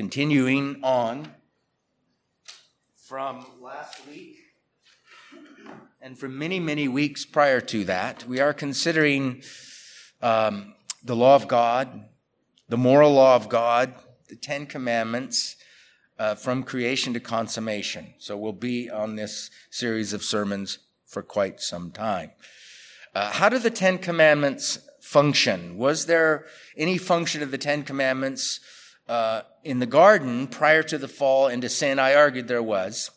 continuing on from last week and from many, many weeks prior to that. We are considering um, the law of God, the moral law of God, the Ten Commandments, uh, from creation to consummation. So we'll be on this series of sermons for quite some time. Uh, how do the Ten Commandments function? Was there any function of the Ten Commandments uh, in the garden prior to the fall into sin? I argued there was.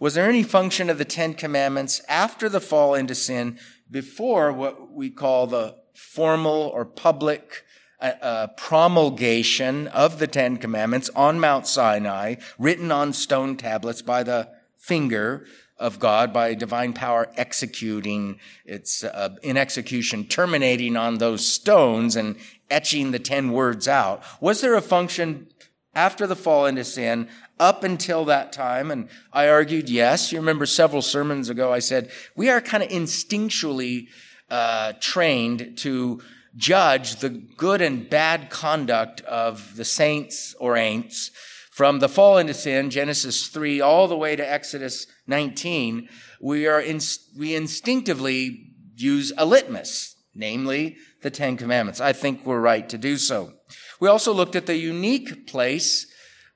Was there any function of the Ten Commandments after the fall into sin before what we call the formal or public uh, uh, promulgation of the Ten Commandments on Mount Sinai, written on stone tablets by the finger of God by divine power executing its uh, in execution terminating on those stones and etching the 10 words out. Was there a function after the fall into sin up until that time? And I argued yes. You remember several sermons ago I said we are kind of instinctually uh, trained to judge the good and bad conduct of the saints or ain'ts from the fall into sin, Genesis 3, all the way to Exodus 19, we are in, we instinctively use a litmus, namely the Ten Commandments. I think we're right to do so. We also looked at the unique place,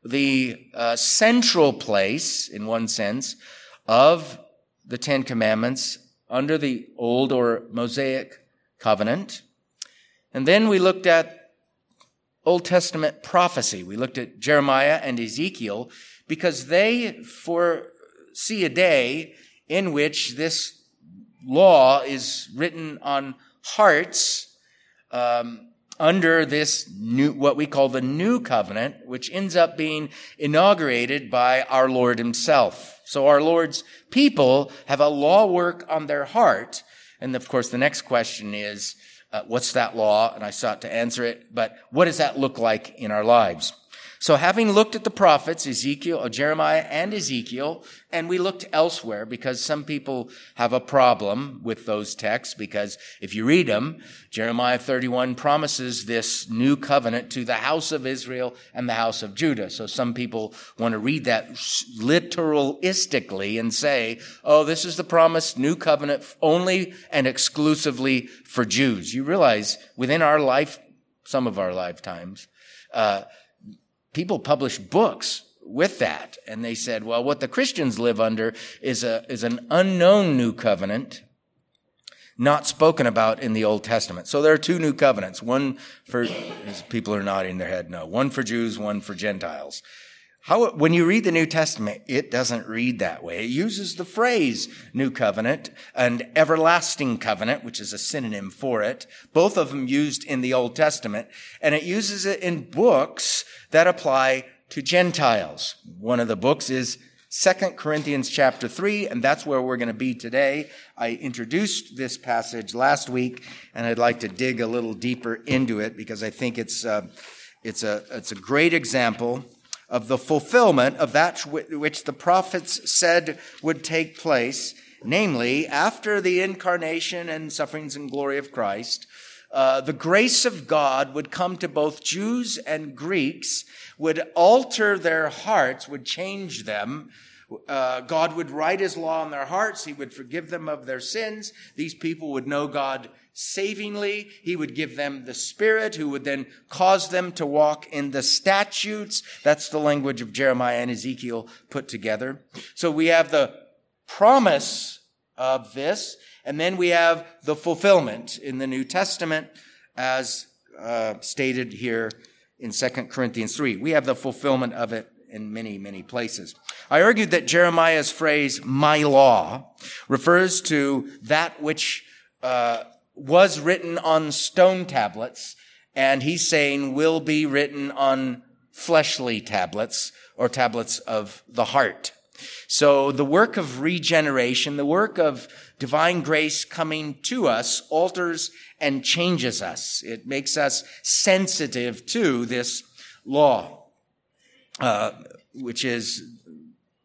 the uh, central place, in one sense, of the Ten Commandments under the Old or Mosaic covenant. And then we looked at Old Testament prophecy. We looked at Jeremiah and Ezekiel because they foresee a day in which this law is written on hearts um, under this new, what we call the new covenant, which ends up being inaugurated by our Lord himself. So our Lord's people have a law work on their heart. And of course, the next question is, uh, what's that law? And I sought to answer it. But what does that look like in our lives? So having looked at the prophets, Ezekiel, uh, Jeremiah and Ezekiel, and we looked elsewhere because some people have a problem with those texts because if you read them, Jeremiah 31 promises this new covenant to the house of Israel and the house of Judah. So some people want to read that literalistically and say, oh, this is the promised new covenant only and exclusively for Jews. You realize within our life, some of our lifetimes, uh, people publish books with that. And they said, well, what the Christians live under is a, is an unknown new covenant, not spoken about in the Old Testament. So there are two new covenants. One for, people are nodding their head, no. One for Jews, one for Gentiles. How, when you read the New Testament, it doesn't read that way. It uses the phrase new covenant and everlasting covenant, which is a synonym for it. Both of them used in the Old Testament. And it uses it in books that apply to Gentiles. One of the books is Second Corinthians chapter 3, and that's where we're going to be today. I introduced this passage last week, and I'd like to dig a little deeper into it because I think it's, uh, it's, a, it's a great example of the fulfillment of that which the prophets said would take place, namely, after the incarnation and sufferings and glory of Christ, uh, the grace of God would come to both Jews and Greeks, would alter their hearts, would change them. Uh, God would write his law on their hearts. He would forgive them of their sins. These people would know God savingly. He would give them the Spirit who would then cause them to walk in the statutes. That's the language of Jeremiah and Ezekiel put together. So we have the promise of this, and then we have the fulfillment in the New Testament as uh, stated here in 2 Corinthians 3. We have the fulfillment of it in many, many places. I argued that Jeremiah's phrase, my law, refers to that which uh, was written on stone tablets, and he's saying will be written on fleshly tablets or tablets of the heart. So the work of regeneration, the work of divine grace coming to us alters and changes us. It makes us sensitive to this law, uh, which is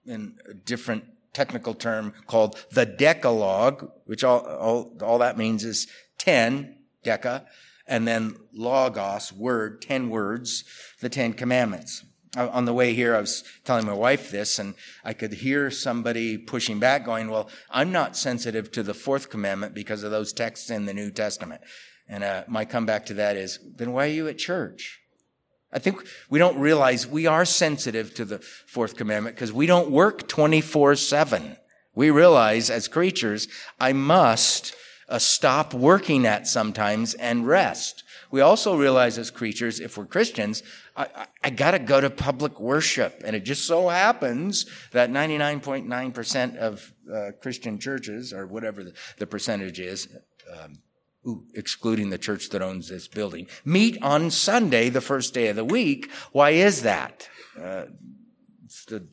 in a different technical term called the Decalogue, which all, all, all that means is 10, deca, and then logos, word, 10 words, the 10 commandments. on the way here, I was telling my wife this, and I could hear somebody pushing back, going, Well, I'm not sensitive to the fourth commandment because of those texts in the New Testament. And uh, my comeback to that is, Then why are you at church? I think we don't realize we are sensitive to the fourth commandment because we don't work 24 7. We realize as creatures, I must uh, stop working at sometimes and rest. We also realize as creatures, if we're Christians, I, I, I gotta go to public worship. And it just so happens that 99.9% of uh, Christian churches, or whatever the, the percentage is, um, excluding the church that owns this building, meet on Sunday, the first day of the week. Why is that? Uh, it's the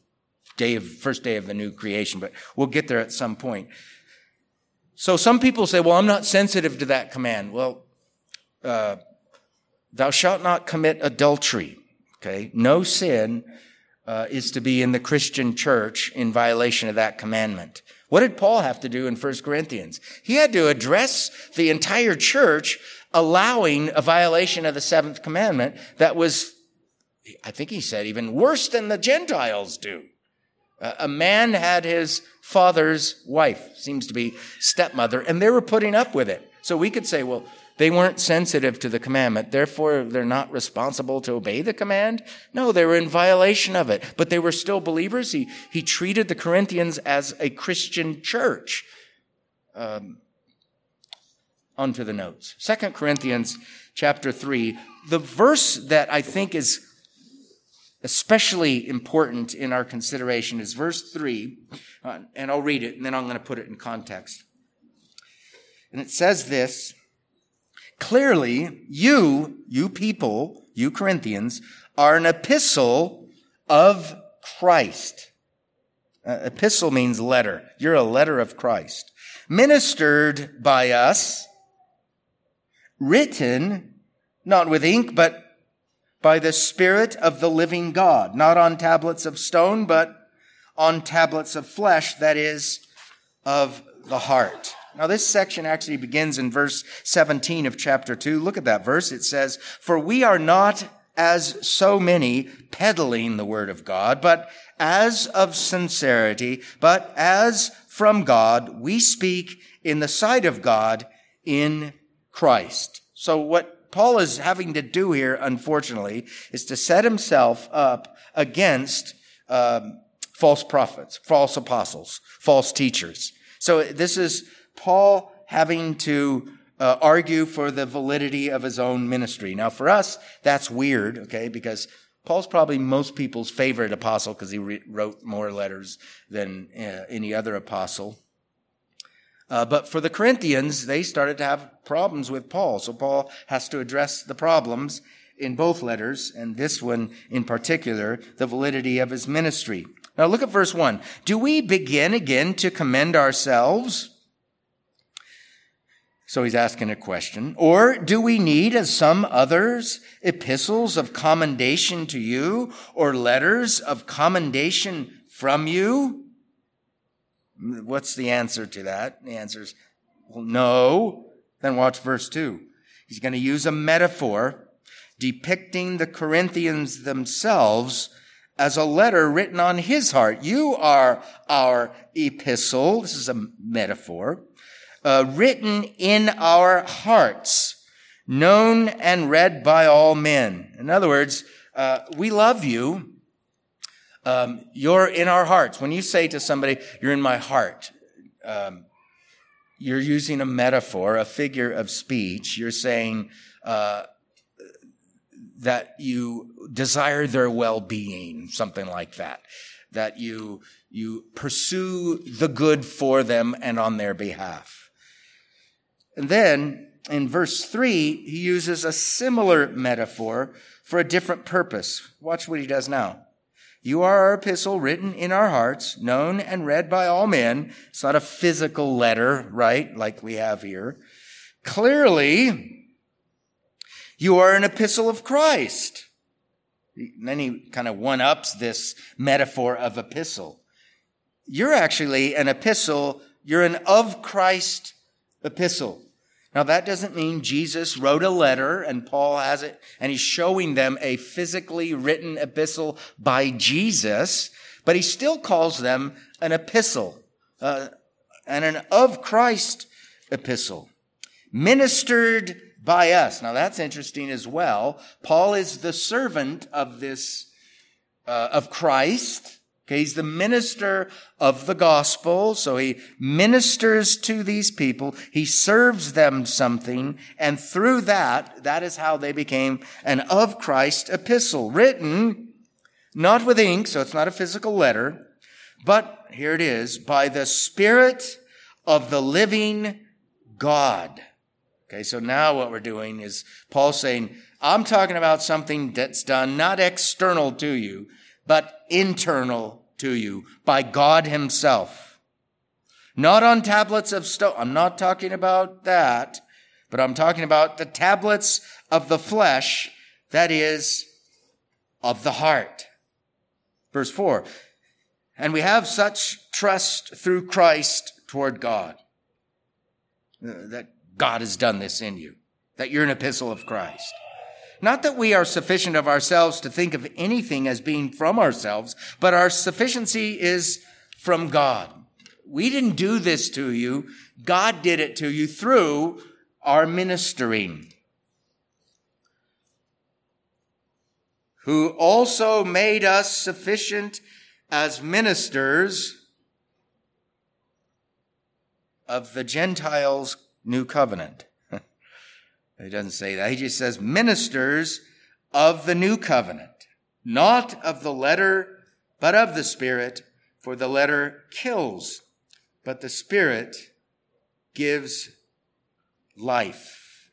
day of, first day of the new creation, but we'll get there at some point. So some people say, well, I'm not sensitive to that command. Well, uh, thou shalt not commit adultery. Okay. No sin uh, is to be in the Christian church in violation of that commandment. What did Paul have to do in 1 Corinthians? He had to address the entire church allowing a violation of the seventh commandment that was, I think he said, even worse than the Gentiles do. A man had his father's wife, seems to be stepmother, and they were putting up with it. So we could say, well, they weren't sensitive to the commandment, therefore they're not responsible to obey the command. No, they were in violation of it, but they were still believers. He, he treated the Corinthians as a Christian church. Um, on to the notes. Second Corinthians chapter 3, the verse that I think is especially important in our consideration is verse 3, uh, and I'll read it and then I'm going to put it in context. And it says this Clearly, you, you people, you Corinthians, are an epistle of Christ. Uh, epistle means letter. You're a letter of Christ. Ministered by us, written, not with ink, but by the Spirit of the living God, not on tablets of stone, but on tablets of flesh, that is, of the heart. Now, this section actually begins in verse 17 of chapter 2. Look at that verse. It says, For we are not as so many peddling the word of God, but as of sincerity, but as from God, we speak in the sight of God in Christ. So what Paul is having to do here, unfortunately, is to set himself up against um, false prophets, false apostles, false teachers. So this is Paul having to uh, argue for the validity of his own ministry. Now, for us, that's weird, okay, because Paul's probably most people's favorite apostle because he re- wrote more letters than uh, any other apostle. Uh, but for the Corinthians, they started to have problems with Paul. So Paul has to address the problems in both letters, and this one in particular, the validity of his ministry. Now look at verse 1. Do we begin again to commend ourselves? So he's asking a question. Or do we need, as some others, epistles of commendation to you or letters of commendation from you? What's the answer to that? The answer is, well, no. Then watch verse 2. He's going to use a metaphor depicting the Corinthians themselves as a letter written on his heart. You are our epistle. This is a metaphor. Uh, written in our hearts, known and read by all men. In other words, uh, we love you um, you're in our hearts. When you say to somebody, you're in my heart, um, you're using a metaphor, a figure of speech. You're saying uh, that you desire their well-being, something like that. That you you pursue the good for them and on their behalf. And then in verse three, he uses a similar metaphor for a different purpose. Watch what he does now. You are our epistle written in our hearts, known and read by all men. It's not a physical letter, right? Like we have here. Clearly, you are an epistle of Christ. And then he kind of one ups this metaphor of epistle. You're actually an epistle. You're an of Christ epistle. Now that doesn't mean Jesus wrote a letter and Paul has it and he's showing them a physically written epistle by Jesus, but he still calls them an epistle uh, and an of Christ epistle ministered by us. Now that's interesting as well. Paul is the servant of this, uh, of Christ. Okay, he's the minister of the gospel. So he ministers to these people. He serves them something. And through that, that is how they became an of Christ epistle written not with ink. So it's not a physical letter, but here it is by the spirit of the living God. Okay. So now what we're doing is Paul saying, I'm talking about something that's done not external to you, but internal to you by God Himself. Not on tablets of stone. I'm not talking about that, but I'm talking about the tablets of the flesh, that is, of the heart. Verse 4. And we have such trust through Christ toward God. Uh, that God has done this in you. That you're an epistle of Christ. Not that we are sufficient of ourselves to think of anything as being from ourselves, but our sufficiency is from God. We didn't do this to you. God did it to you through our ministering. Who also made us sufficient as ministers of the Gentiles' new covenant. He doesn't say that. He just says ministers of the new covenant, not of the letter, but of the spirit, for the letter kills, but the spirit gives life.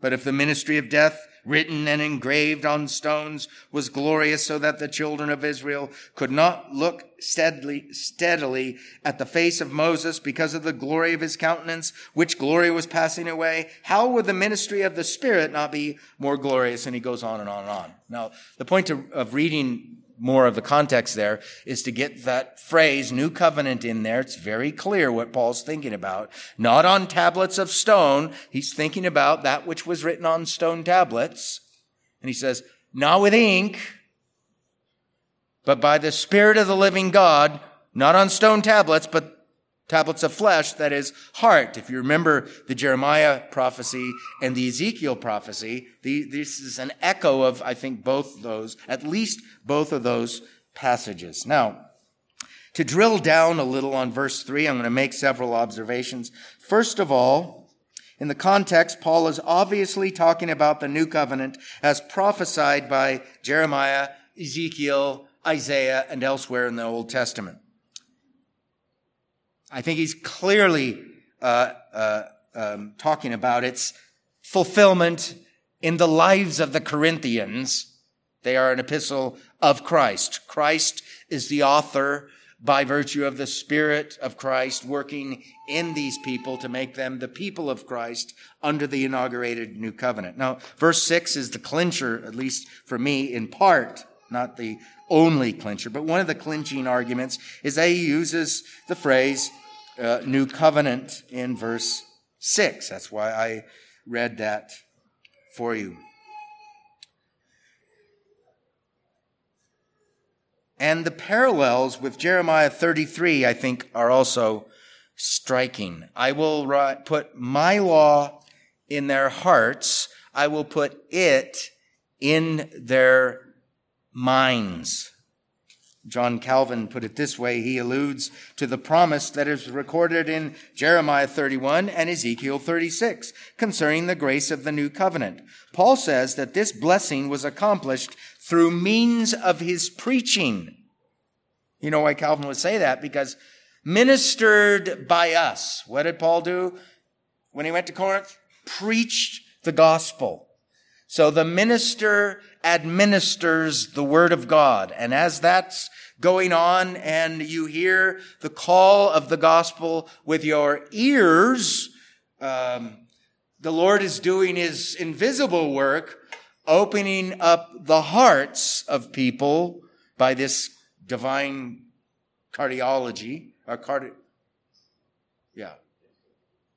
But if the ministry of death written and engraved on stones, was glorious so that the children of Israel could not look steadily, steadily at the face of Moses because of the glory of his countenance, which glory was passing away. How would the ministry of the Spirit not be more glorious? And he goes on and on and on. Now, the point of, of reading more of the context there is to get that phrase, new covenant in there. It's very clear what Paul's thinking about. Not on tablets of stone. He's thinking about that which was written on stone tablets. And he says, not with ink, but by the Spirit of the living God, not on stone tablets, but tablets of flesh, that is heart. If you remember the Jeremiah prophecy and the Ezekiel prophecy, the, this is an echo of, I think, both those, at least both of those passages. Now, to drill down a little on verse 3, I'm going to make several observations. First of all, in the context, Paul is obviously talking about the new covenant as prophesied by Jeremiah, Ezekiel, Isaiah, and elsewhere in the Old Testament. I think he's clearly uh, uh, um, talking about its fulfillment in the lives of the Corinthians. They are an epistle of Christ. Christ is the author by virtue of the Spirit of Christ working in these people to make them the people of Christ under the inaugurated new covenant. Now, verse 6 is the clincher, at least for me, in part, not the only clincher, but one of the clinching arguments is that he uses the phrase, uh, new covenant in verse 6. That's why I read that for you. And the parallels with Jeremiah 33, I think, are also striking. I will put my law in their hearts. I will put it in their minds. John Calvin put it this way. He alludes to the promise that is recorded in Jeremiah 31 and Ezekiel 36 concerning the grace of the new covenant. Paul says that this blessing was accomplished through means of his preaching. You know why Calvin would say that? Because ministered by us. What did Paul do when he went to Corinth? Preached the gospel. So the minister administers the word of God. And as that's going on and you hear the call of the gospel with your ears, um, the Lord is doing his invisible work, opening up the hearts of people by this divine cardiology or cardi- yeah,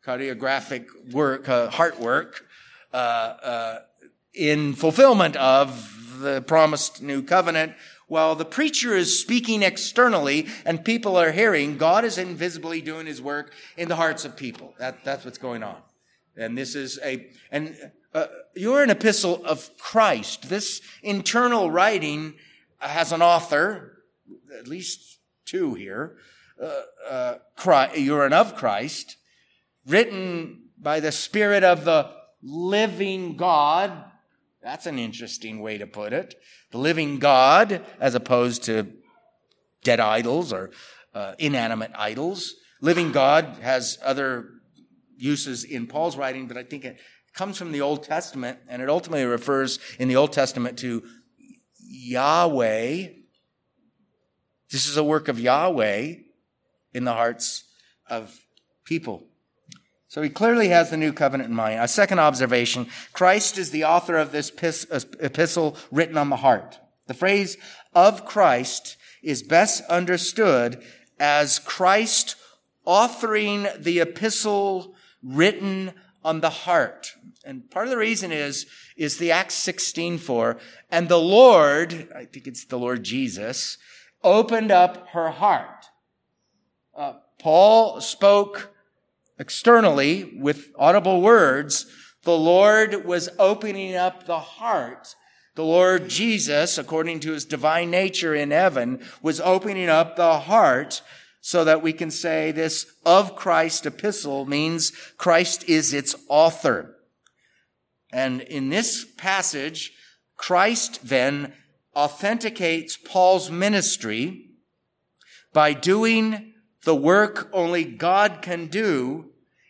cardiographic work, uh, heart work, uh, uh, in fulfillment of the promised new covenant. While the preacher is speaking externally and people are hearing, God is invisibly doing his work in the hearts of people. That, that's what's going on. And this is a, and uh, you're an epistle of Christ. This internal writing has an author, at least two here. Uh, uh, Christ, you're an of Christ, written by the Spirit of the living God. That's an interesting way to put it. The living God, as opposed to dead idols or uh, inanimate idols. Living God has other uses in Paul's writing, but I think it comes from the Old Testament, and it ultimately refers in the Old Testament to Yahweh. This is a work of Yahweh in the hearts of people. So he clearly has the new covenant in mind. A second observation Christ is the author of this epistle written on the heart. The phrase of Christ is best understood as Christ authoring the epistle written on the heart. And part of the reason is, is the Acts 16 4, and the Lord, I think it's the Lord Jesus, opened up her heart. Uh, Paul spoke externally with audible words. The Lord was opening up the heart. The Lord Jesus, according to his divine nature in heaven, was opening up the heart so that we can say this of Christ epistle means Christ is its author. And in this passage, Christ then authenticates Paul's ministry by doing the work only God can do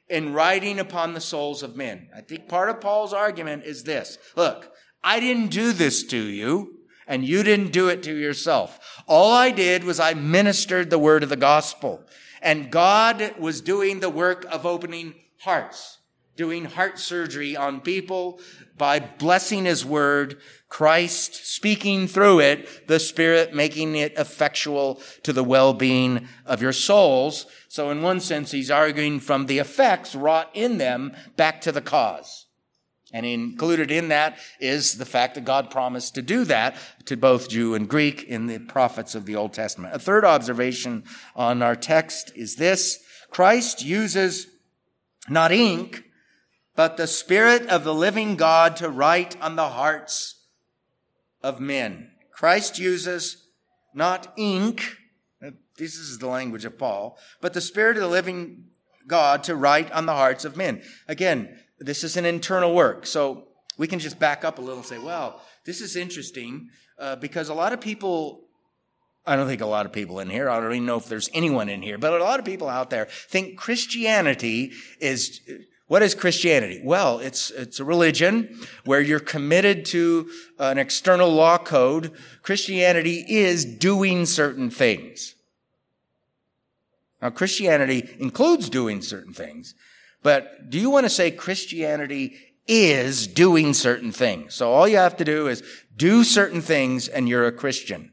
in writing upon the souls of men. I think part of Paul's argument is this. Look, I didn't do this to you and you didn't do it to yourself. All I did was I ministered the word of the gospel and God was doing the work of opening hearts, doing heart surgery on people by blessing his word, Christ speaking through it, the Spirit making it effectual to the well-being of your souls. So in one sense, he's arguing from the effects wrought in them back to the cause. And included in that is the fact that God promised to do that to both Jew and Greek in the prophets of the Old Testament. A third observation on our text is this. Christ uses not ink, but the Spirit of the living God to write on the hearts of men. Christ uses not ink, this is the language of Paul, but the Spirit of the living God to write on the hearts of men. Again, this is an internal work. So we can just back up a little and say, well, this is interesting uh, because a lot of people, I don't think a lot of people in here, I don't even know if there's anyone in here, but a lot of people out there think Christianity is, what is Christianity? Well, it's, it's a religion where you're committed to an external law code. Christianity is doing certain things. Now, Christianity includes doing certain things, but do you want to say Christianity is doing certain things? So all you have to do is do certain things and you're a Christian.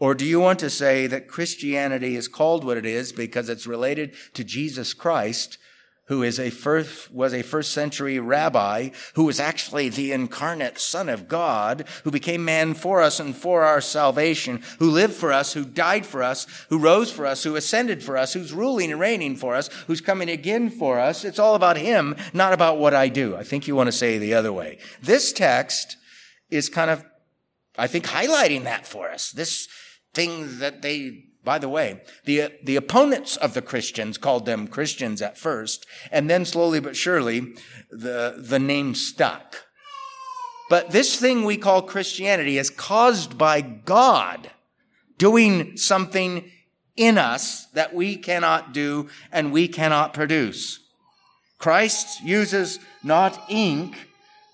Or do you want to say that Christianity is called what it is because it's related to Jesus Christ who is a first, was a first century rabbi, who was actually the incarnate son of God, who became man for us and for our salvation, who lived for us, who died for us, who rose for us, who ascended for us, who's ruling and reigning for us, who's coming again for us. It's all about him, not about what I do. I think you want to say the other way. This text is kind of, I think, highlighting that for us. This thing that they by the way, the, the opponents of the Christians called them Christians at first, and then slowly but surely the, the name stuck. But this thing we call Christianity is caused by God doing something in us that we cannot do and we cannot produce. Christ uses not ink,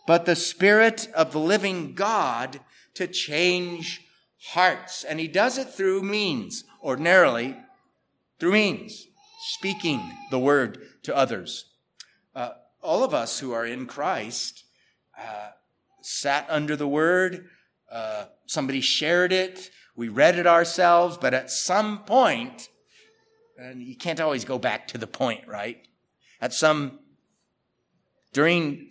but the Spirit of the living God to change hearts. And he does it through means ordinarily through means, speaking the word to others. Uh, all of us who are in Christ uh, sat under the word, uh, somebody shared it, we read it ourselves, but at some point, and you can't always go back to the point, right? At some, during,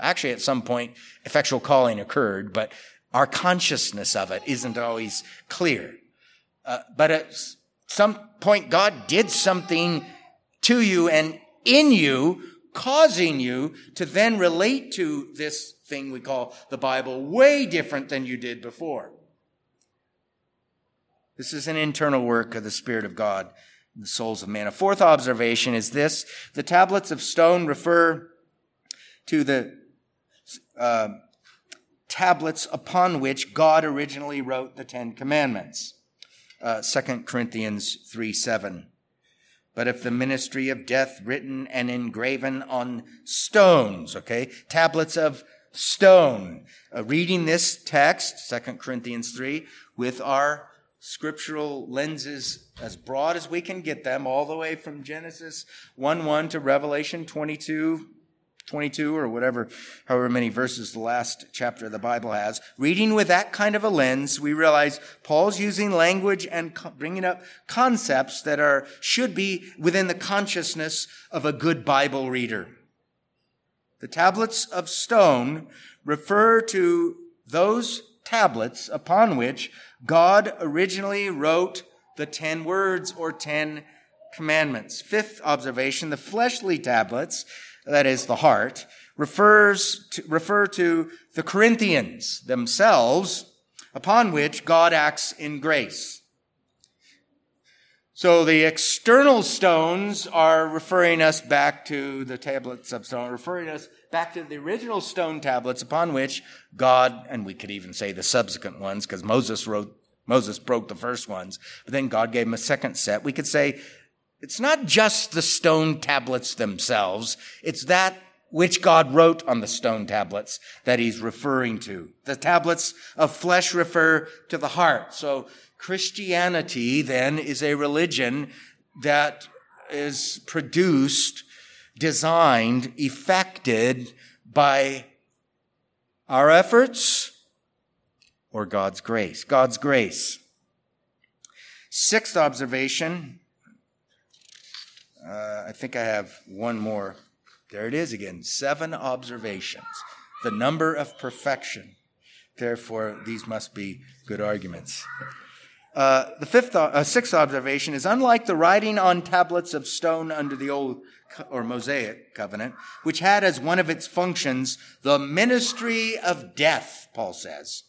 actually at some point, effectual calling occurred, but our consciousness of it isn't always clear. Uh, but at some point, God did something to you and in you, causing you to then relate to this thing we call the Bible way different than you did before. This is an internal work of the Spirit of God in the souls of man. A fourth observation is this the tablets of stone refer to the uh, tablets upon which God originally wrote the Ten Commandments. Uh, 2 Corinthians 3 7. But if the ministry of death written and engraven on stones, okay, tablets of stone. Uh, reading this text, 2 Corinthians 3, with our scriptural lenses as broad as we can get them, all the way from Genesis 1 1 to Revelation 22 22 or whatever, however many verses the last chapter of the Bible has. Reading with that kind of a lens, we realize Paul's using language and bringing up concepts that are, should be within the consciousness of a good Bible reader. The tablets of stone refer to those tablets upon which God originally wrote the ten words or ten commandments. Fifth observation, the fleshly tablets, that is the heart, refers to, refer to the Corinthians themselves upon which God acts in grace. So the external stones are referring us back to the tablets of stone, referring us back to the original stone tablets upon which God, and we could even say the subsequent ones, because Moses wrote, Moses broke the first ones, but then God gave him a second set. We could say it's not just the stone tablets themselves, it's that which God wrote on the stone tablets that he's referring to. The tablets of flesh refer to the heart. So Christianity then is a religion that is produced, designed, effected by our efforts or God's grace. God's grace. Sixth observation. Uh, I think I have one more. There it is again. Seven observations. The number of perfection. Therefore, these must be good arguments. Uh, the fifth, uh, sixth observation is unlike the writing on tablets of stone under the old or Mosaic covenant, which had as one of its functions the ministry of death, Paul says.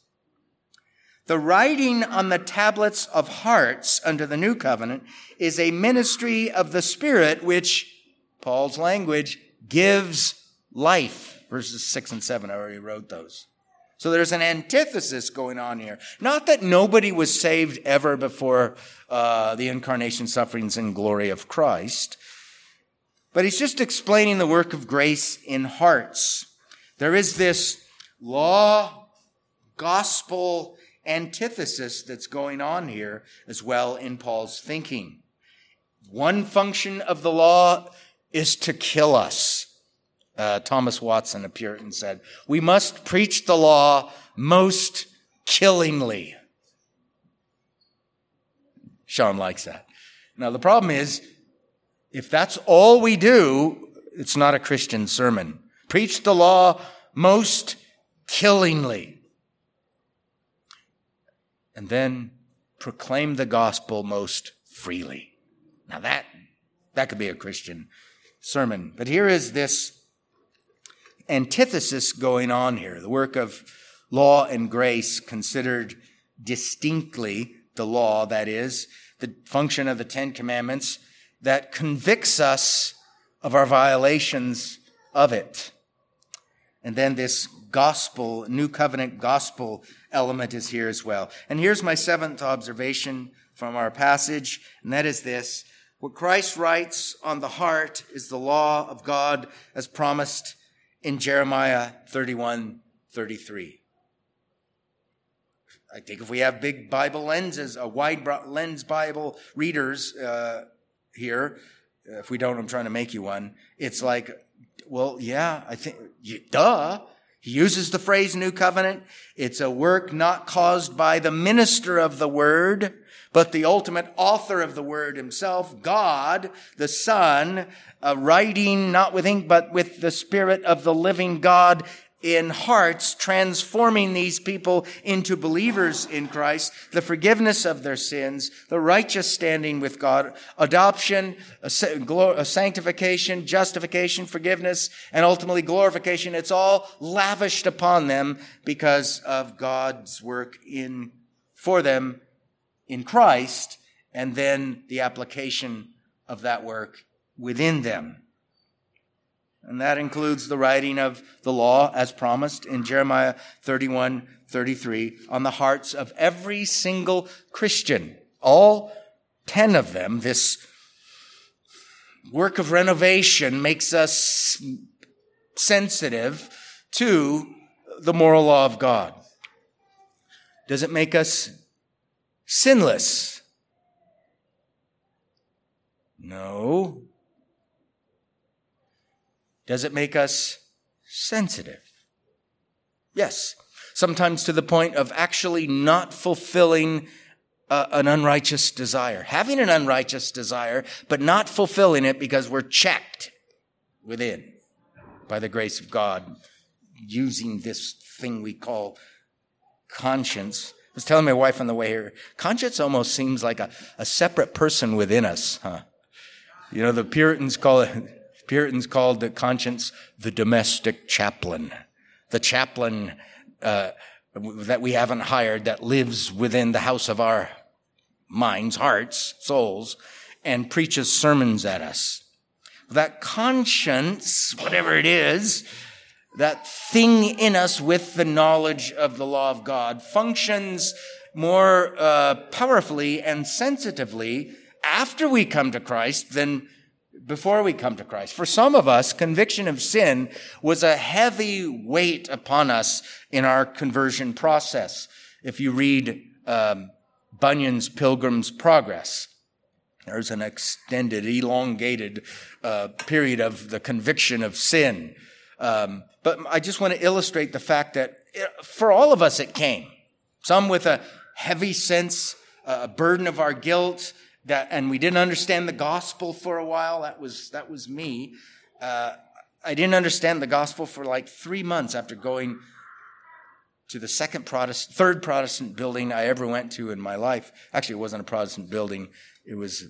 The writing on the tablets of hearts under the new covenant is a ministry of the Spirit, which, Paul's language, gives life. Verses six and seven, I already wrote those. So there's an antithesis going on here. Not that nobody was saved ever before uh, the incarnation, sufferings, and glory of Christ, but he's just explaining the work of grace in hearts. There is this law, gospel antithesis that's going on here as well in Paul's thinking. One function of the law is to kill us. Uh, Thomas Watson, a Puritan, said, We must preach the law most killingly. Sean likes that. Now, the problem is, if that's all we do, it's not a Christian sermon. Preach the law most killingly. And then proclaim the gospel most freely. Now that, that could be a Christian sermon. But here is this antithesis going on here. The work of law and grace considered distinctly the law, that is, the function of the Ten Commandments that convicts us of our violations of it. And then this gospel, new covenant gospel element is here as well. And here's my seventh observation from our passage, and that is this. What Christ writes on the heart is the law of God as promised in Jeremiah 31 33. I think if we have big Bible lenses, a wide lens Bible readers uh, here, if we don't, I'm trying to make you one. It's like, well, yeah, I think, duh. He uses the phrase new covenant. It's a work not caused by the minister of the word, but the ultimate author of the word himself, God, the Son, uh, writing not with ink, but with the Spirit of the living God in hearts, transforming these people into believers in Christ, the forgiveness of their sins, the righteous standing with God, adoption, sanctification, justification, forgiveness, and ultimately glorification. It's all lavished upon them because of God's work in, for them in Christ, and then the application of that work within them. And that includes the writing of the law as promised in Jeremiah 31, 33 on the hearts of every single Christian. All 10 of them, this work of renovation makes us sensitive to the moral law of God. Does it make us sinless? No. Does it make us sensitive? Yes. Sometimes to the point of actually not fulfilling uh, an unrighteous desire. Having an unrighteous desire, but not fulfilling it because we're checked within by the grace of God using this thing we call conscience. I was telling my wife on the way here, conscience almost seems like a, a separate person within us, huh? You know, the Puritans call it Puritans called the conscience the domestic chaplain, the chaplain uh, that we haven't hired that lives within the house of our minds, hearts, souls, and preaches sermons at us. That conscience, whatever it is, that thing in us with the knowledge of the law of God functions more uh, powerfully and sensitively after we come to Christ than before we come to Christ. For some of us, conviction of sin was a heavy weight upon us in our conversion process. If you read um, Bunyan's Pilgrim's Progress, there's an extended, elongated uh, period of the conviction of sin. Um, but I just want to illustrate the fact that it, for all of us, it came. Some with a heavy sense, a burden of our guilt, that, and we didn't understand the gospel for a while. That was, that was me. Uh, I didn't understand the gospel for like three months after going to the second Protestant, third Protestant building I ever went to in my life. Actually, it wasn't a Protestant building. It was,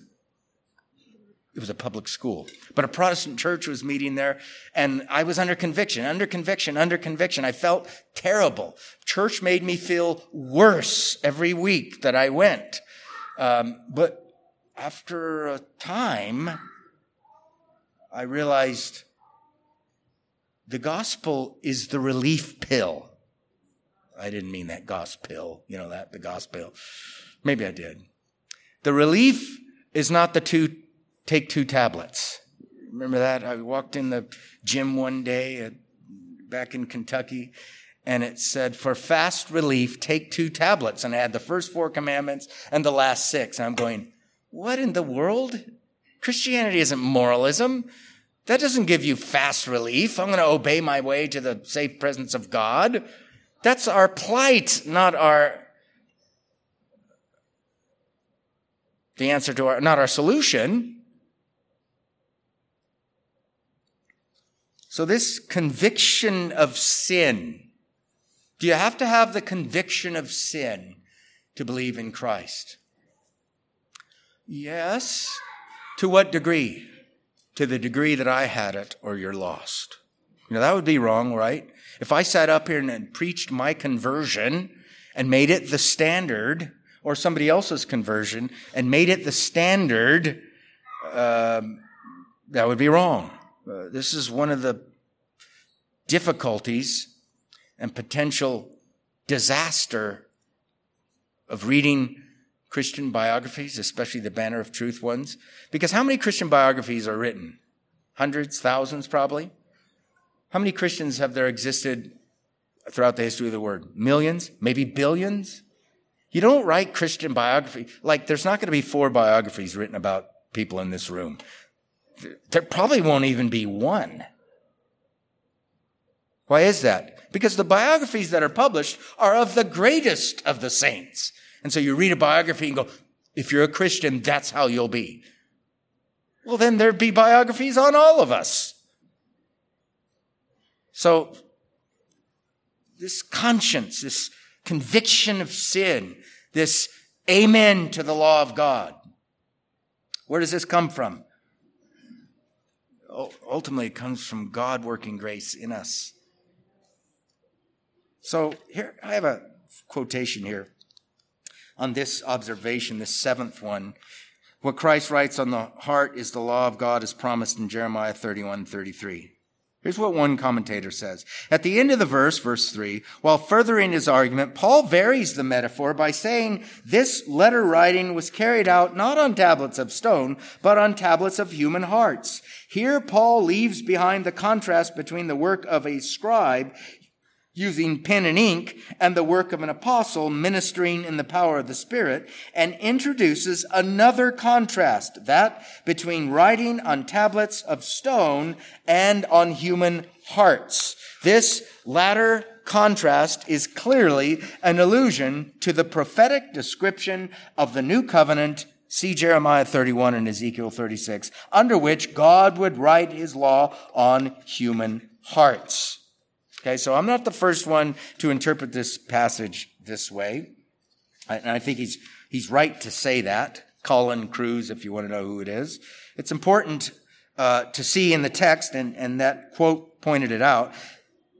it was a public school. But a Protestant church was meeting there, and I was under conviction, under conviction, under conviction. I felt terrible. Church made me feel worse every week that I went. Um, but after a time, I realized the gospel is the relief pill. I didn't mean that gospel, you know, that, the gospel. Maybe I did. The relief is not the two, take two tablets. Remember that? I walked in the gym one day at, back in Kentucky and it said, for fast relief, take two tablets. And I had the first four commandments and the last six. And I'm going, what in the world? Christianity isn't moralism. That doesn't give you fast relief. I'm going to obey my way to the safe presence of God. That's our plight, not our, the answer to our, not our solution. So this conviction of sin, do you have to have the conviction of sin to believe in Christ? Yes. To what degree? To the degree that I had it or you're lost. You know, that would be wrong, right? If I sat up here and preached my conversion and made it the standard, or somebody else's conversion and made it the standard, um, that would be wrong. Uh, this is one of the difficulties and potential disaster of reading Christian biographies, especially the Banner of Truth ones? Because how many Christian biographies are written? Hundreds, thousands, probably? How many Christians have there existed throughout the history of the word? Millions? Maybe billions? You don't write Christian biography. Like, there's not going to be four biographies written about people in this room. There probably won't even be one. Why is that? Because the biographies that are published are of the greatest of the saints. And so you read a biography and go, if you're a Christian, that's how you'll be. Well, then there'd be biographies on all of us. So, this conscience, this conviction of sin, this amen to the law of God, where does this come from? Ultimately, it comes from God working grace in us. So, here, I have a quotation here on this observation, this seventh one. What Christ writes on the heart is the law of God as promised in Jeremiah 31 33. Here's what one commentator says. At the end of the verse, verse 3, while furthering his argument, Paul varies the metaphor by saying this letter writing was carried out not on tablets of stone, but on tablets of human hearts. Here, Paul leaves behind the contrast between the work of a scribe using pen and ink and the work of an apostle ministering in the power of the Spirit and introduces another contrast, that between writing on tablets of stone and on human hearts. This latter contrast is clearly an allusion to the prophetic description of the new covenant See Jeremiah 31 and Ezekiel 36, under which God would write his law on human hearts. Okay, so I'm not the first one to interpret this passage this way. And I think he's, he's right to say that. Colin Kruse, if you want to know who it is. It's important uh, to see in the text, and, and that quote pointed it out,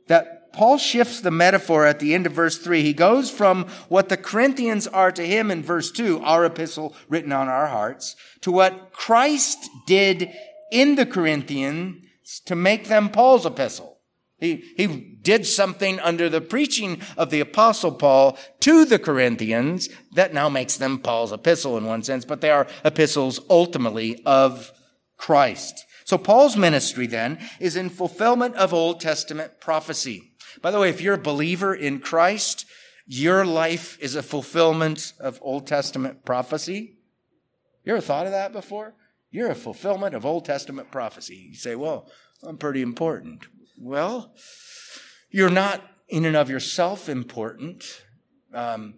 that Paul shifts the metaphor at the end of verse 3. He goes from what the Corinthians are to him in verse 2, our epistle written on our hearts, to what Christ did in the Corinthians to make them Paul's epistle. He, he did something under the preaching of the apostle Paul to the Corinthians that now makes them Paul's epistle in one sense, but they are epistles ultimately of Christ. So Paul's ministry then is in fulfillment of Old Testament prophecy. By the way, if you're a believer in Christ, your life is a fulfillment of Old Testament prophecy. You ever thought of that before? You're a fulfillment of Old Testament prophecy. You say, well, I'm pretty important. Well, you're not in and of yourself important, um,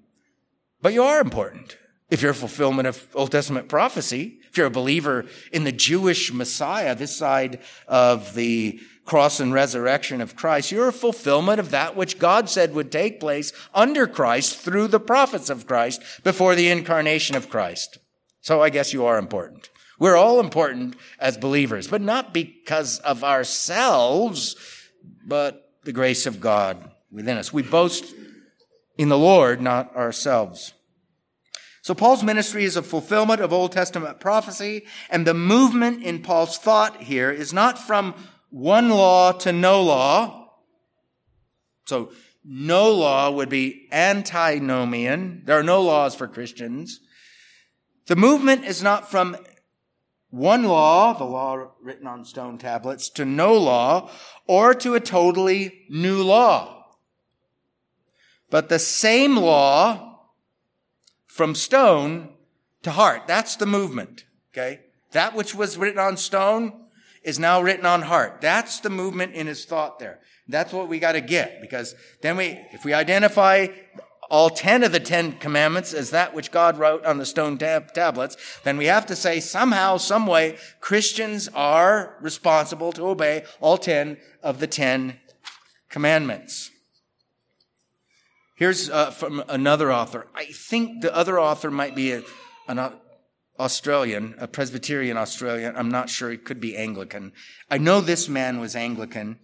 but you are important. If you're a fulfillment of Old Testament prophecy, if you're a believer in the Jewish Messiah, this side of the cross and resurrection of Christ, you're a fulfillment of that which God said would take place under Christ through the prophets of Christ before the incarnation of Christ. So I guess you are important. We're all important as believers, but not because of ourselves, but the grace of God within us. We boast in the Lord, not ourselves. So Paul's ministry is a fulfillment of Old Testament prophecy, and the movement in Paul's thought here is not from one law to no law. So no law would be antinomian. There are no laws for Christians. The movement is not from one law, the law written on stone tablets, to no law, or to a totally new law. But the same law from stone to heart. That's the movement. Okay. That which was written on stone is now written on heart. That's the movement in his thought there. That's what we got to get because then we, if we identify all 10 of the 10 commandments as that which God wrote on the stone tab- tablets, then we have to say somehow, some way, Christians are responsible to obey all 10 of the 10 commandments. Here's uh, from another author. I think the other author might be a, an Australian, a Presbyterian Australian. I'm not sure. It could be Anglican. I know this man was Anglican.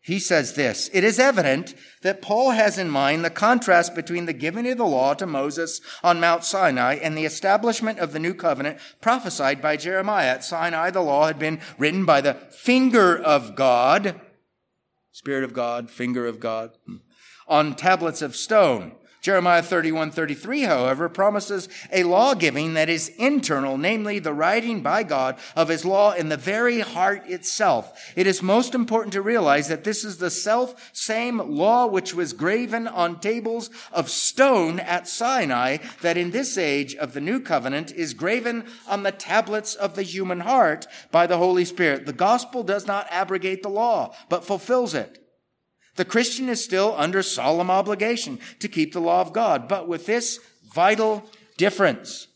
He says this, it is evident that Paul has in mind the contrast between the giving of the law to Moses on Mount Sinai and the establishment of the new covenant prophesied by Jeremiah. At Sinai, the law had been written by the finger of God, Spirit of God, finger of God, on tablets of stone. Jeremiah 31, 33, however, promises a law giving that is internal, namely the writing by God of his law in the very heart itself. It is most important to realize that this is the self same law which was graven on tables of stone at Sinai that in this age of the new covenant is graven on the tablets of the human heart by the Holy Spirit. The gospel does not abrogate the law, but fulfills it. The Christian is still under solemn obligation to keep the law of God, but with this vital difference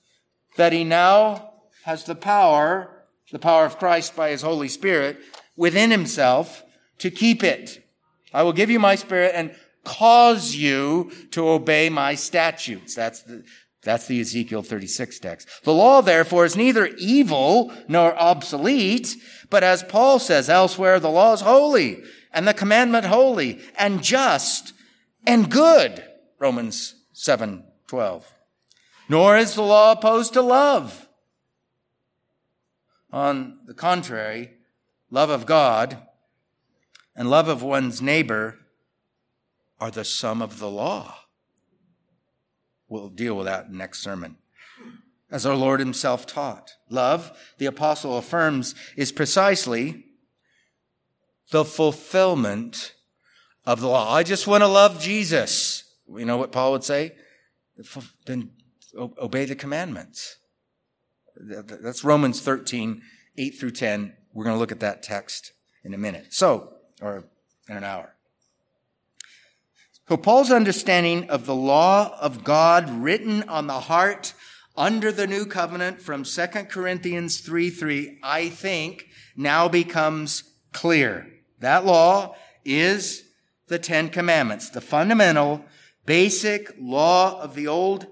that he now has the power, the power of Christ by his Holy Spirit within himself to keep it. I will give you my spirit and cause you to obey my statutes. That's the, that's the Ezekiel 36 text. The law, therefore, is neither evil nor obsolete, but as Paul says elsewhere, the law is holy and the commandment holy and just and good. Romans 7 12. Nor is the law opposed to love. On the contrary, love of God and love of one's neighbor are the sum of the law. We'll deal with that next sermon. As our Lord himself taught. Love, the apostle affirms, is precisely the fulfillment of the law. I just want to love Jesus. You know what Paul would say? Then obey the commandments. That's Romans 13, 8 through 10. We're going to look at that text in a minute. So, or in an hour. So Paul's understanding of the law of God written on the heart under the new covenant from 2 Corinthians 3 3, I think now becomes clear. That law is the Ten Commandments, the fundamental, basic law of the Old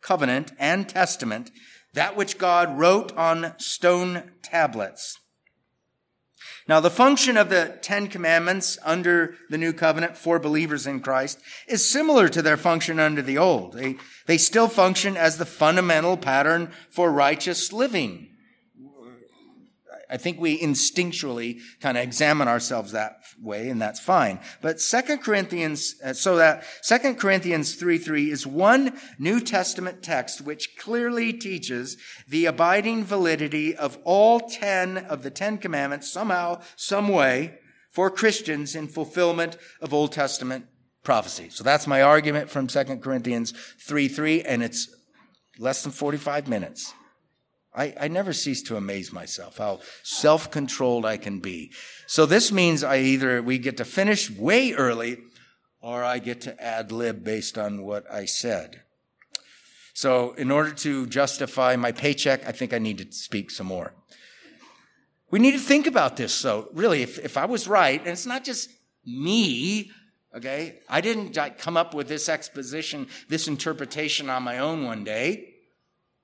Covenant and Testament, that which God wrote on stone tablets. Now, the function of the Ten Commandments under the New Covenant for believers in Christ is similar to their function under the Old. They, they still function as the fundamental pattern for righteous living. I think we instinctually kind of examine ourselves that way, and that's fine. But Second Corinthians, uh, so that Second Corinthians 3 3 is one New Testament text which clearly teaches the abiding validity of all 10 of the Ten Commandments somehow, some way, for Christians in fulfillment of Old Testament prophecy. So that's my argument from Second Corinthians 3 3, and it's less than 45 minutes. I, I never cease to amaze myself how self controlled I can be. So this means I either we get to finish way early or I get to ad lib based on what I said. So in order to justify my paycheck, I think I need to speak some more. We need to think about this. So really, if, if I was right, and it's not just me, okay, I didn't come up with this exposition, this interpretation on my own one day.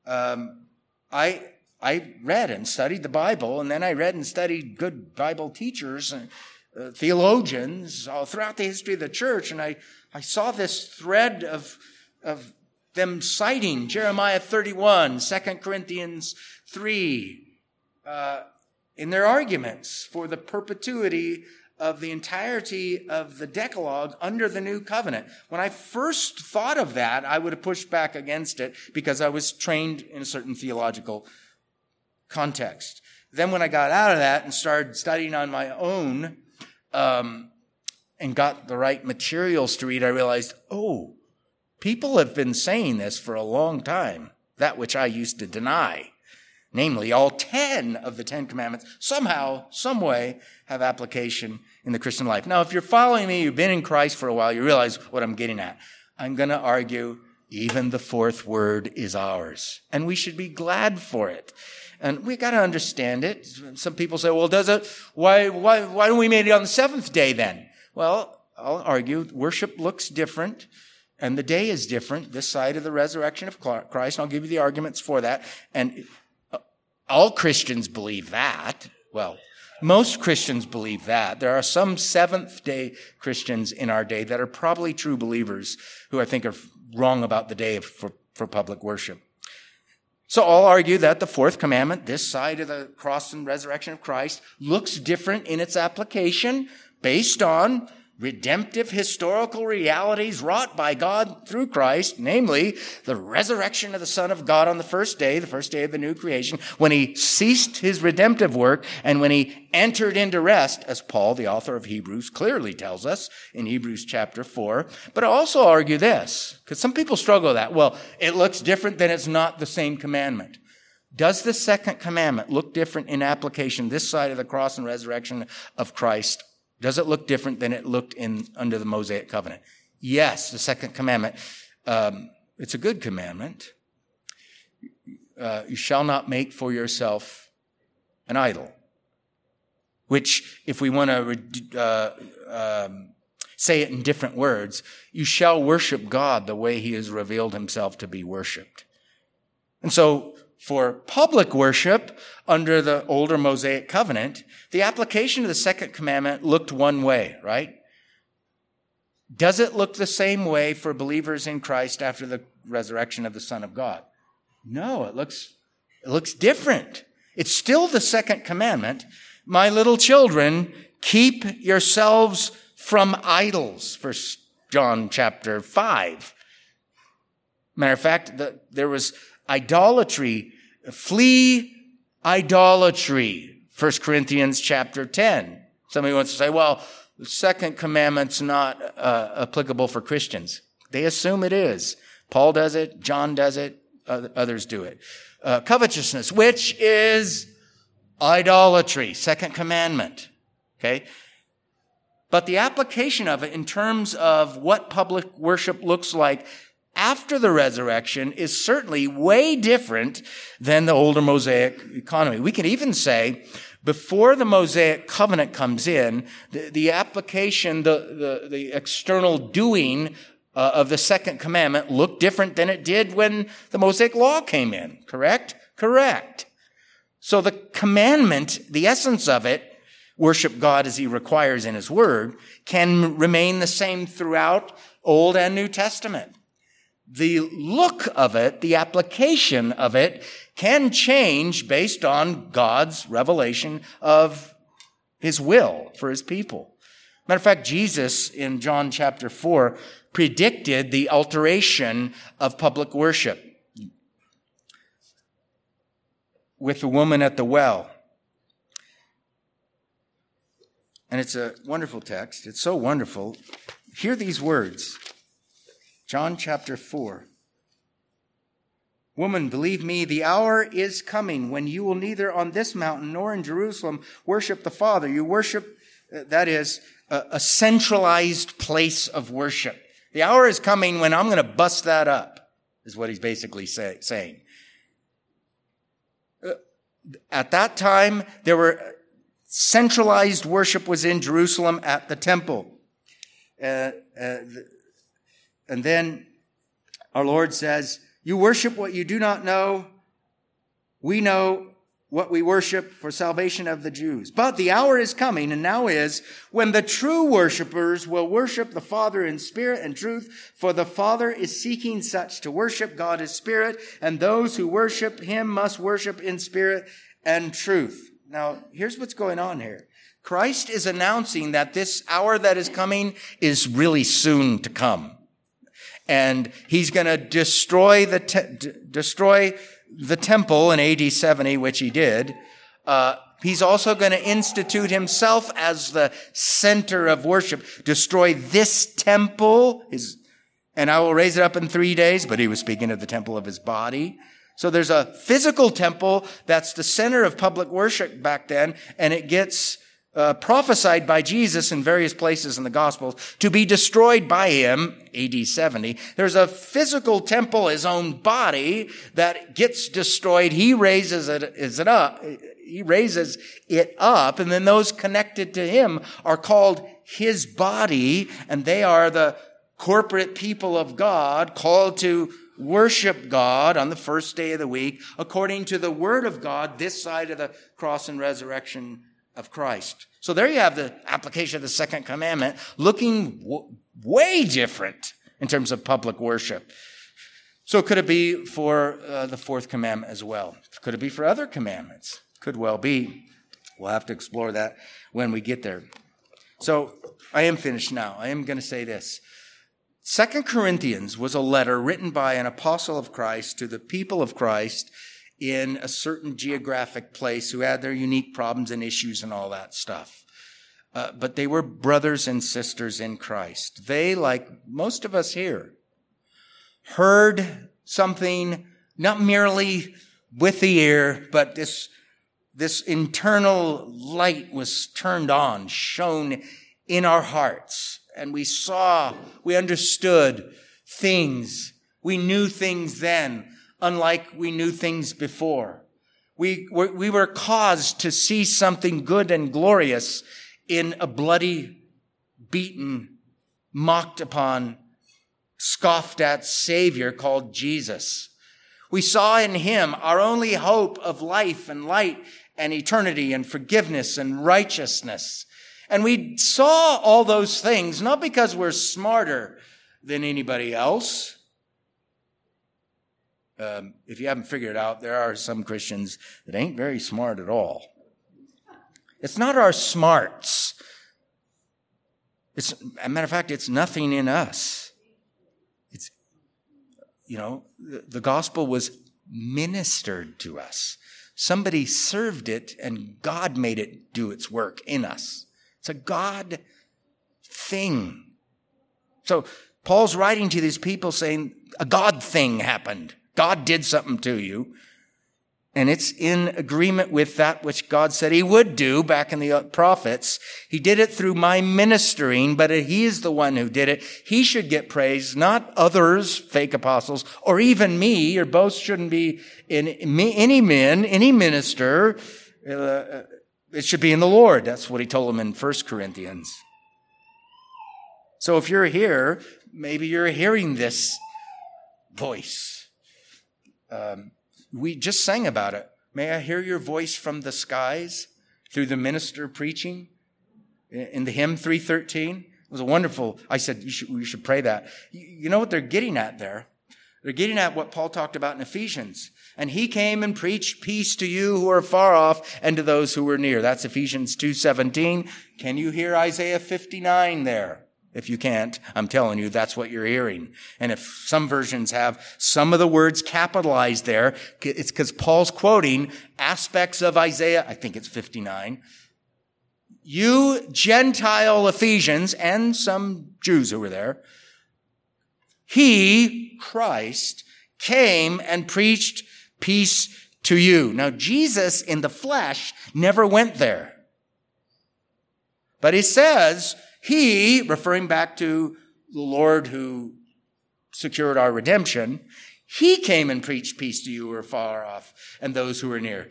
Um, I, I read and studied the Bible, and then I read and studied good Bible teachers and uh, theologians all throughout the history of the church, and I, I saw this thread of, of them citing Jeremiah 31, 2 Corinthians 3, uh, in their arguments for the perpetuity of the entirety of the Decalogue under the new covenant. When I first thought of that, I would have pushed back against it because I was trained in a certain theological context. Then, when I got out of that and started studying on my own um, and got the right materials to read, I realized, oh, people have been saying this for a long time, that which I used to deny namely all 10 of the 10 commandments, somehow, some way have application in the Christian life. Now, if you're following me, you've been in Christ for a while, you realize what I'm getting at. I'm going to argue even the fourth word is ours, and we should be glad for it. And we got to understand it. Some people say, well, does it, why, why, why don't we make it on the seventh day then? Well, I'll argue worship looks different and the day is different this side of the resurrection of Christ. And I'll give you the arguments for that. And all Christians believe that. Well, most Christians believe that. There are some Seventh day Christians in our day that are probably true believers who I think are wrong about the day for, for public worship. So I'll argue that the fourth commandment, this side of the cross and resurrection of Christ, looks different in its application based on redemptive historical realities wrought by God through Christ, namely the resurrection of the Son of God on the first day, the first day of the new creation, when he ceased his redemptive work and when he entered into rest, as Paul, the author of Hebrews, clearly tells us in Hebrews chapter 4. But I also argue this, because some people struggle with that. Well, it looks different, then it's not the same commandment. Does the second commandment look different in application this side of the cross and resurrection of Christ Does it look different than it looked in under the Mosaic covenant? Yes, the second commandment. Um, it's a good commandment. Uh, you shall not make for yourself an idol. Which, if we want to uh, um, say it in different words, you shall worship God the way He has revealed Himself to be worshiped. And so, for public worship under the older Mosaic covenant, the application of the second commandment looked one way, right? Does it look the same way for believers in Christ after the resurrection of the Son of God? No, it looks, it looks different. It's still the second commandment. My little children, keep yourselves from idols. First John chapter 5. Matter of fact, the, there was idolatry. Flee idolatry. 1 Corinthians chapter 10. Somebody wants to say, well, the second commandment's not uh, applicable for Christians. They assume it is. Paul does it, John does it, others do it. Uh, covetousness, which is idolatry, second commandment. Okay? But the application of it in terms of what public worship looks like after the resurrection is certainly way different than the older Mosaic economy. We can even say before the Mosaic covenant comes in, the, the application, the, the, the, external doing uh, of the second commandment looked different than it did when the Mosaic law came in. Correct? Correct. So the commandment, the essence of it, worship God as he requires in his word, can remain the same throughout Old and New Testament the look of it, the application of it can change based on God's revelation of his will for his people. Matter of fact, Jesus in John chapter 4 predicted the alteration of public worship with the woman at the well. And it's a wonderful text. It's so wonderful. Hear these words. John chapter 4. Woman, believe me, the hour is coming when you will neither on this mountain nor in Jerusalem worship the Father. You worship, uh, that is, a, a centralized place of worship. The hour is coming when I'm going to bust that up, is what he's basically say, saying. Uh, at that time, there were centralized worship was in Jerusalem at the temple. Uh, uh, the, and then our Lord says, You worship what you do not know. We know what we worship for salvation of the Jews. But the hour is coming, and now is, when the true worshipers will worship the Father in spirit and truth, for the Father is seeking such to worship God as spirit, and those who worship him must worship in spirit and truth. Now, here's what's going on here. Christ is announcing that this hour that is coming is really soon to come and he's going to destroy the te- destroy the temple in AD 70, which he did. Uh, he's also going to institute himself as the center of worship, destroy this temple, his, and I will raise it up in three days. But he was speaking of the temple of his body. So there's a physical temple that's the center of public worship back then, and it gets uh, prophesied by Jesus in various places in the Gospels to be destroyed by him, AD 70. There's a physical temple, his own body, that gets destroyed. He raises it, is it up. He raises it up, and then those connected to him are called his body, and they are the corporate people of God called to worship God on the first day of the week according to the word of God this side of the cross and resurrection of Christ. So there you have the application of the second commandment looking w- way different in terms of public worship. So could it be for uh, the fourth commandment as well? Could it be for other commandments? Could well be. We'll have to explore that when we get there. So I am finished now. I am going to say this. Second Corinthians was a letter written by an apostle of Christ to the people of Christ in a certain geographic place who had their unique problems and issues and all that stuff. Uh, but they were brothers and sisters in Christ. They, like most of us here, heard something not merely with the ear, but this, this internal light was turned on, shone in our hearts. And we saw, we understood things. We knew things then, unlike we knew things before. We were, we were caused to see something good and glorious in a bloody, beaten, mocked upon, scoffed at Savior called Jesus. We saw in him our only hope of life and light and eternity and forgiveness and righteousness. And we saw all those things not because we're smarter than anybody else. Um, if you haven't figured it out, there are some Christians that ain't very smart at all. It's not our smarts. It's, a matter of fact, it's nothing in us. It's, you know, the, the gospel was ministered to us. Somebody served it and God made it do its work in us. It's a God thing. So Paul's writing to these people saying a God thing happened. God did something to you. And it's in agreement with that which God said he would do back in the uh, prophets. He did it through my ministering, but he is the one who did it. He should get praise, not others, fake apostles, or even me. Your boast shouldn't be in me, any men, any minister. Uh, it should be in the Lord. That's what he told them in 1 Corinthians. So if you're here, maybe you're hearing this voice um, we just sang about it. May I hear your voice from the skies through the minister preaching in the hymn 313? It was a wonderful. I said you should, we should pray that. You know what they're getting at there? They're getting at what Paul talked about in Ephesians. And he came and preached peace to you who are far off and to those who were near. That's Ephesians 2:17. Can you hear Isaiah 59 there? If you can't, I'm telling you, that's what you're hearing. And if some versions have some of the words capitalized there, it's because Paul's quoting aspects of Isaiah, I think it's 59. You Gentile Ephesians and some Jews who were there, he, Christ, came and preached peace to you. Now, Jesus in the flesh never went there. But he says, he, referring back to the Lord who secured our redemption, he came and preached peace to you who are far off and those who are near.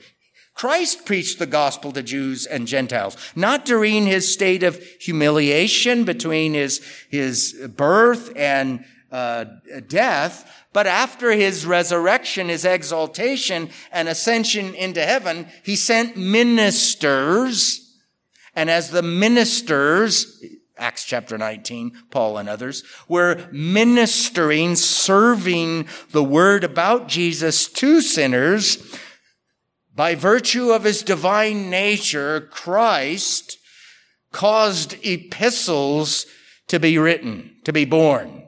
Christ preached the gospel to Jews and Gentiles, not during his state of humiliation between his, his birth and uh, death, but after his resurrection, his exaltation and ascension into heaven, he sent ministers. And as the ministers, Acts chapter 19, Paul and others, were ministering, serving the word about Jesus to sinners. By virtue of his divine nature, Christ caused epistles to be written, to be born.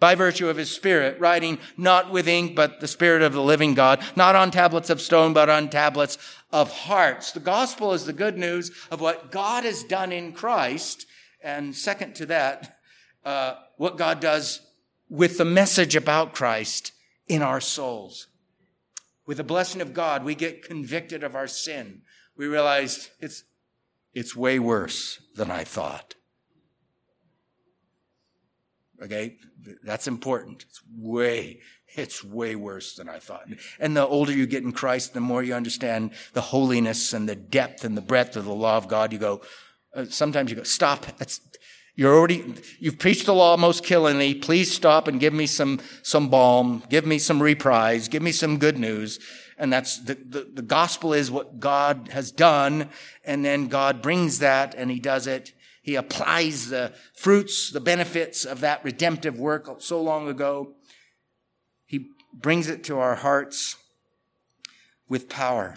By virtue of his spirit, writing not with ink, but the spirit of the living God, not on tablets of stone, but on tablets of hearts. The gospel is the good news of what God has done in Christ and second to that, uh, what God does with the message about Christ in our souls. With the blessing of God, we get convicted of our sin. We realize it's, it's way worse than I thought. Okay? That's important. It's way, it's way worse than I thought. And the older you get in Christ, the more you understand the holiness and the depth and the breadth of the law of God. You go, uh, sometimes you go, stop. That's, you're already, you've preached the law most killingly. Please stop and give me some, some balm. Give me some reprise. Give me some good news. And that's the, the, the gospel is what God has done. And then God brings that and he does it. He applies the fruits, the benefits of that redemptive work so long ago. He brings it to our hearts with power.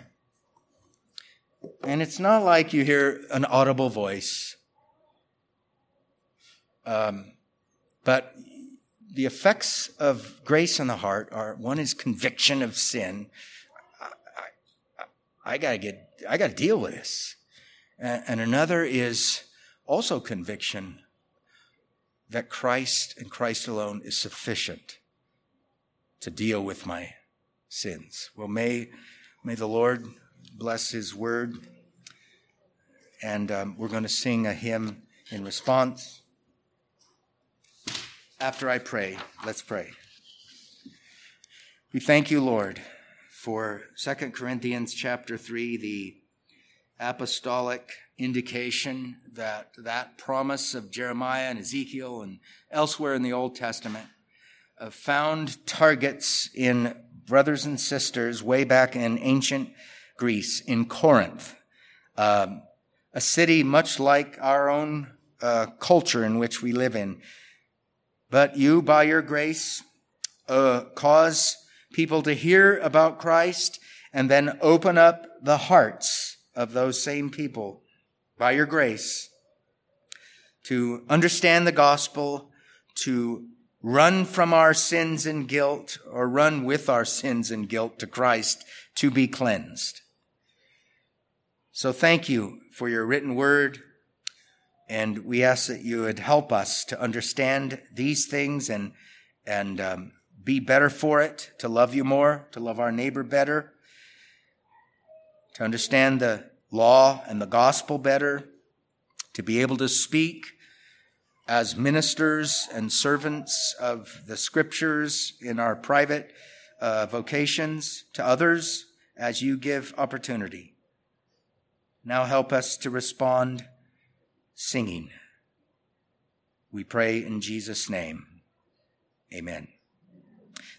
And it's not like you hear an audible voice. Um, but the effects of grace in the heart are one is conviction of sin. I, I, I gotta get, I gotta deal with this. And, and another is also conviction that Christ and Christ alone is sufficient to deal with my sins. Well, may, may the Lord bless his word. And um, we're going to sing a hymn in response. After I pray, let's pray. We thank you, Lord, for 2 Corinthians chapter 3, the apostolic indication that that promise of Jeremiah and Ezekiel and elsewhere in the Old Testament found targets in brothers and sisters way back in ancient Greece, in Corinth, um, a city much like our own uh, culture in which we live in. But you, by your grace, uh, cause people to hear about Christ and then open up the hearts of those same people by your grace to understand the gospel, to run from our sins and guilt or run with our sins and guilt to Christ to be cleansed. So thank you for your written word. And we ask that you would help us to understand these things and, and um, be better for it, to love you more, to love our neighbor better, to understand the law and the gospel better, to be able to speak as ministers and servants of the scriptures in our private uh, vocations to others as you give opportunity. Now help us to respond singing. We pray in Jesus' name. Amen.